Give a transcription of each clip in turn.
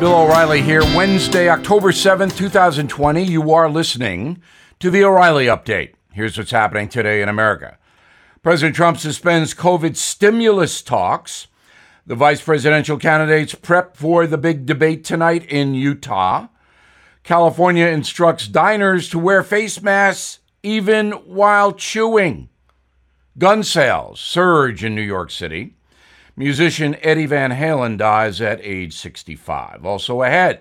Bill O'Reilly here, Wednesday, October 7th, 2020. You are listening to the O'Reilly Update. Here's what's happening today in America. President Trump suspends COVID stimulus talks. The vice presidential candidates prep for the big debate tonight in Utah. California instructs diners to wear face masks even while chewing. Gun sales surge in New York City. Musician Eddie Van Halen dies at age 65. Also ahead,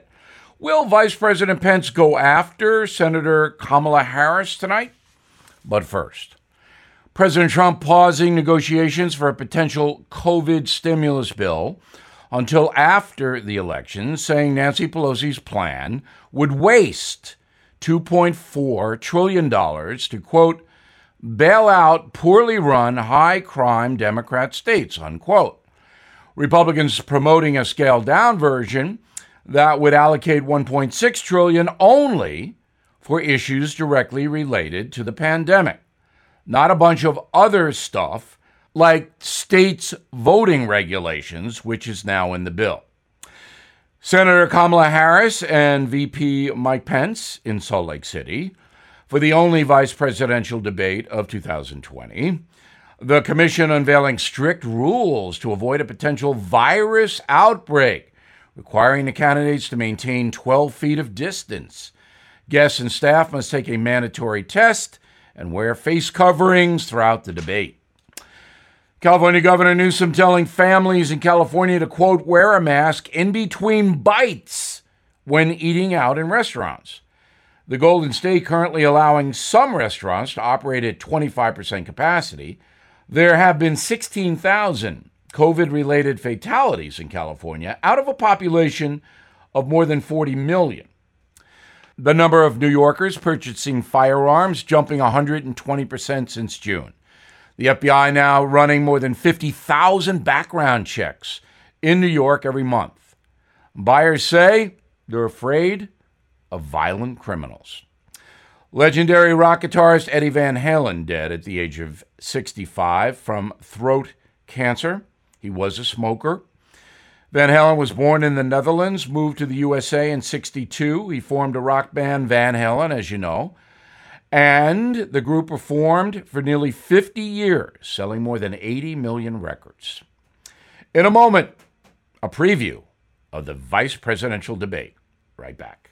will Vice President Pence go after Senator Kamala Harris tonight? But first, President Trump pausing negotiations for a potential COVID stimulus bill until after the election, saying Nancy Pelosi's plan would waste $2.4 trillion to, quote, bail out poorly run, high crime Democrat states, unquote. Republicans promoting a scaled down version that would allocate 1.6 trillion only for issues directly related to the pandemic, not a bunch of other stuff like states' voting regulations, which is now in the bill. Senator Kamala Harris and VP Mike Pence in Salt Lake City for the only vice presidential debate of 2020 the commission unveiling strict rules to avoid a potential virus outbreak, requiring the candidates to maintain 12 feet of distance. Guests and staff must take a mandatory test and wear face coverings throughout the debate. California Governor Newsom telling families in California to, quote, wear a mask in between bites when eating out in restaurants. The Golden State currently allowing some restaurants to operate at 25% capacity there have been 16,000 COVID related fatalities in California out of a population of more than 40 million. The number of New Yorkers purchasing firearms jumping 120% since June. The FBI now running more than 50,000 background checks in New York every month. Buyers say they're afraid of violent criminals. Legendary rock guitarist Eddie Van Halen dead at the age of 65 from throat cancer. He was a smoker. Van Halen was born in the Netherlands, moved to the USA in 62. He formed a rock band, Van Halen, as you know. And the group performed for nearly 50 years, selling more than 80 million records. In a moment, a preview of the vice presidential debate. Right back.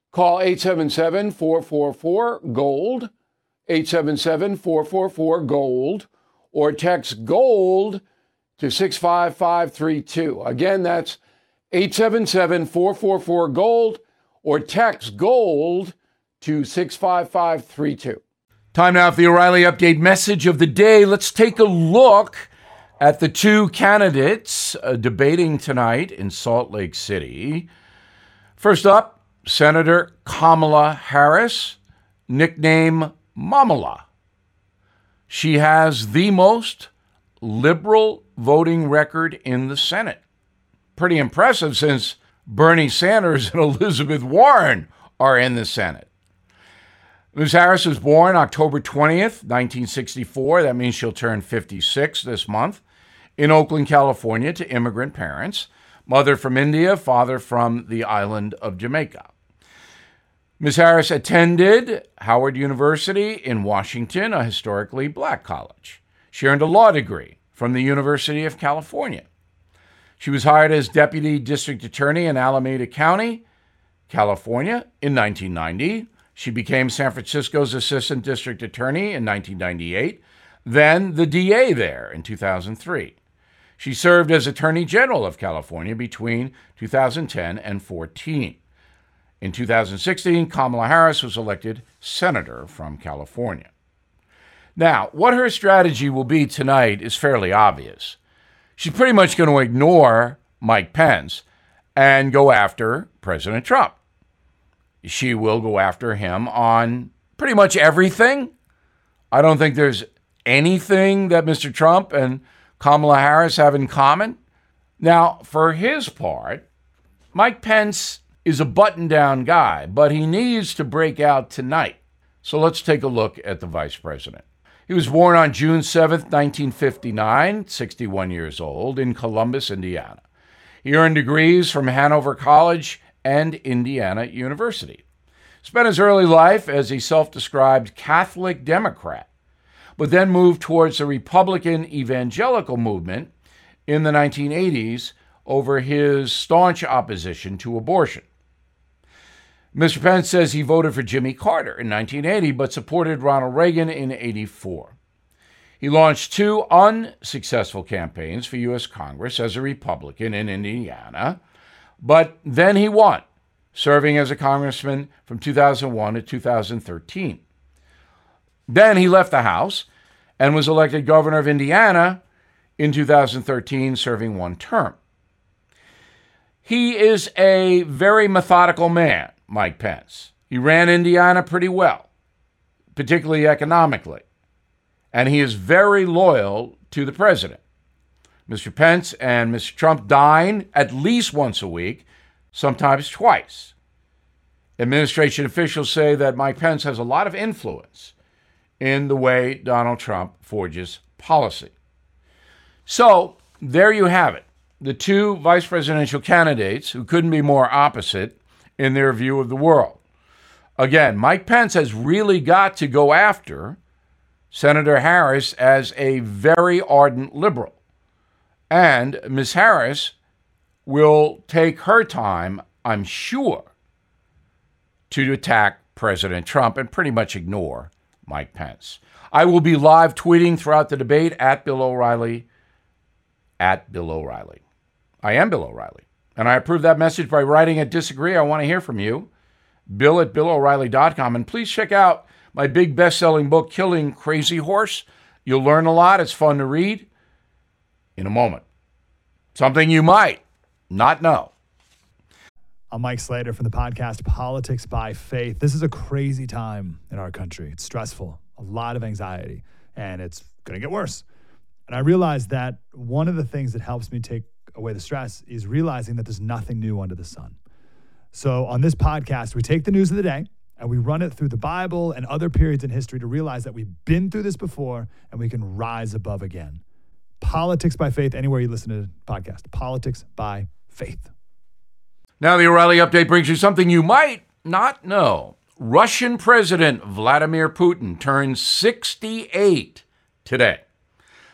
Call 877 444 GOLD, 877 444 GOLD, or text GOLD to 65532. Again, that's 877 444 GOLD, or text GOLD to 65532. Time now for the O'Reilly Update message of the day. Let's take a look at the two candidates uh, debating tonight in Salt Lake City. First up, Senator Kamala Harris, nickname Momala. She has the most liberal voting record in the Senate. Pretty impressive since Bernie Sanders and Elizabeth Warren are in the Senate. Ms. Harris was born October 20th, 1964. That means she'll turn 56 this month in Oakland, California, to immigrant parents. Mother from India, father from the island of Jamaica. Ms. Harris attended Howard University in Washington, a historically black college. She earned a law degree from the University of California. She was hired as deputy district attorney in Alameda County, California in 1990. She became San Francisco's assistant district attorney in 1998, then the DA there in 2003. She served as Attorney General of California between 2010 and 14. In 2016, Kamala Harris was elected senator from California. Now, what her strategy will be tonight is fairly obvious. She's pretty much going to ignore Mike Pence and go after President Trump. She will go after him on pretty much everything. I don't think there's anything that Mr. Trump and Kamala Harris have in common. Now, for his part, Mike Pence is a button down guy, but he needs to break out tonight. So let's take a look at the vice president. He was born on June 7, 1959, 61 years old, in Columbus, Indiana. He earned degrees from Hanover College and Indiana University. Spent his early life as a self described Catholic Democrat, but then moved towards the Republican evangelical movement in the 1980s over his staunch opposition to abortion. Mr. Pence says he voted for Jimmy Carter in 1980 but supported Ronald Reagan in 84. He launched two unsuccessful campaigns for U.S. Congress as a Republican in Indiana, but then he won, serving as a congressman from 2001 to 2013. Then he left the House and was elected governor of Indiana in 2013, serving one term. He is a very methodical man, Mike Pence. He ran Indiana pretty well, particularly economically, and he is very loyal to the president. Mr. Pence and Mr. Trump dine at least once a week, sometimes twice. Administration officials say that Mike Pence has a lot of influence in the way Donald Trump forges policy. So, there you have it. The two vice presidential candidates who couldn't be more opposite in their view of the world. Again, Mike Pence has really got to go after Senator Harris as a very ardent liberal. And Ms. Harris will take her time, I'm sure, to attack President Trump and pretty much ignore Mike Pence. I will be live tweeting throughout the debate at Bill O'Reilly. At Bill O'Reilly. I am Bill O'Reilly. And I approve that message by writing a disagree. I want to hear from you. Bill at BillO'Reilly.com. And please check out my big best selling book, Killing Crazy Horse. You'll learn a lot. It's fun to read. In a moment. Something you might not know. I'm Mike Slater from the podcast Politics by Faith. This is a crazy time in our country. It's stressful, a lot of anxiety, and it's going to get worse. And I realized that one of the things that helps me take away the stress is realizing that there's nothing new under the sun. So on this podcast, we take the news of the day and we run it through the Bible and other periods in history to realize that we've been through this before and we can rise above again. Politics by faith, anywhere you listen to the podcast, politics by faith. Now, the O'Reilly update brings you something you might not know. Russian President Vladimir Putin turns 68 today.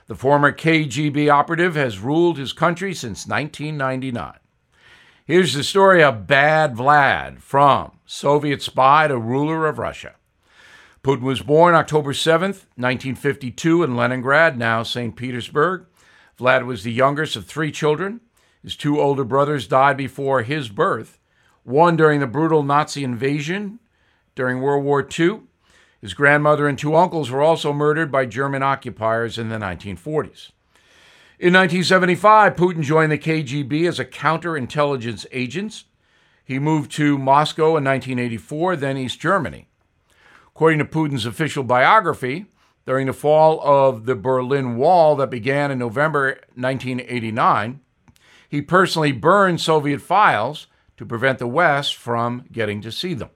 The former KGB operative has ruled his country since 1999. Here's the story of Bad Vlad from Soviet spy to ruler of Russia. Putin was born October 7, 1952, in Leningrad, now St. Petersburg. Vlad was the youngest of three children. His two older brothers died before his birth, one during the brutal Nazi invasion during World War II, his grandmother and two uncles were also murdered by German occupiers in the 1940s. In 1975, Putin joined the KGB as a counterintelligence agent. He moved to Moscow in 1984, then East Germany. According to Putin's official biography, during the fall of the Berlin Wall that began in November 1989, he personally burned Soviet files to prevent the West from getting to see them.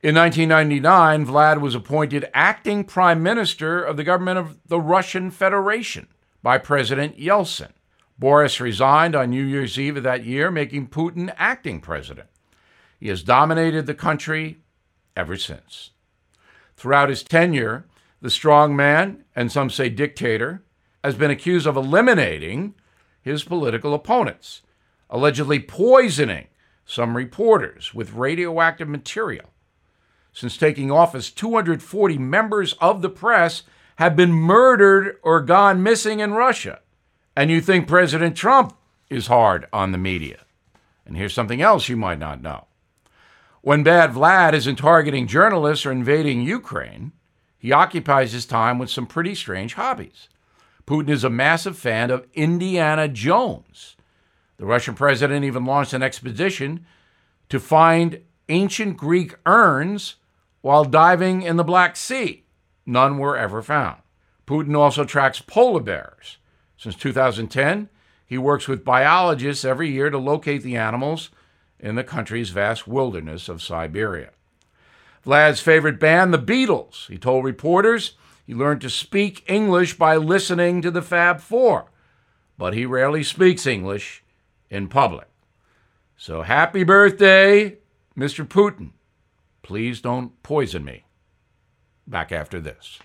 In 1999, Vlad was appointed acting prime minister of the government of the Russian Federation by President Yeltsin. Boris resigned on New Year's Eve of that year, making Putin acting president. He has dominated the country ever since. Throughout his tenure, the strong man, and some say dictator, has been accused of eliminating his political opponents, allegedly poisoning some reporters with radioactive material since taking office, 240 members of the press have been murdered or gone missing in Russia. And you think President Trump is hard on the media. And here's something else you might not know. When Bad Vlad isn't targeting journalists or invading Ukraine, he occupies his time with some pretty strange hobbies. Putin is a massive fan of Indiana Jones. The Russian president even launched an expedition to find ancient Greek urns while diving in the Black Sea. None were ever found. Putin also tracks polar bears. Since 2010, he works with biologists every year to locate the animals in the country's vast wilderness of Siberia. Vlad's favorite band, the Beatles. He told reporters he learned to speak English by listening to the Fab Four, but he rarely speaks English in public. So happy birthday, Mr. Putin. Please don't poison me. Back after this.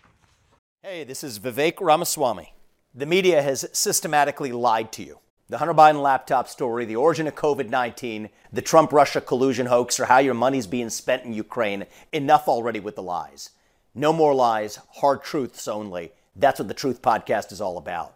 Hey, this is Vivek Ramaswamy. The media has systematically lied to you. The Hunter Biden laptop story, the origin of COVID 19, the Trump Russia collusion hoax, or how your money's being spent in Ukraine. Enough already with the lies. No more lies, hard truths only. That's what the Truth Podcast is all about.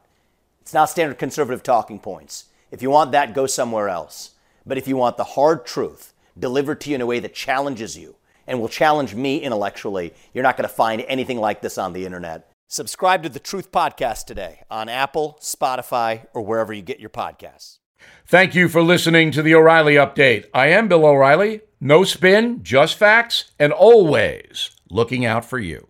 It's not standard conservative talking points. If you want that, go somewhere else. But if you want the hard truth delivered to you in a way that challenges you and will challenge me intellectually, you're not going to find anything like this on the internet. Subscribe to the Truth Podcast today on Apple, Spotify, or wherever you get your podcasts. Thank you for listening to the O'Reilly Update. I am Bill O'Reilly. No spin, just facts, and always looking out for you.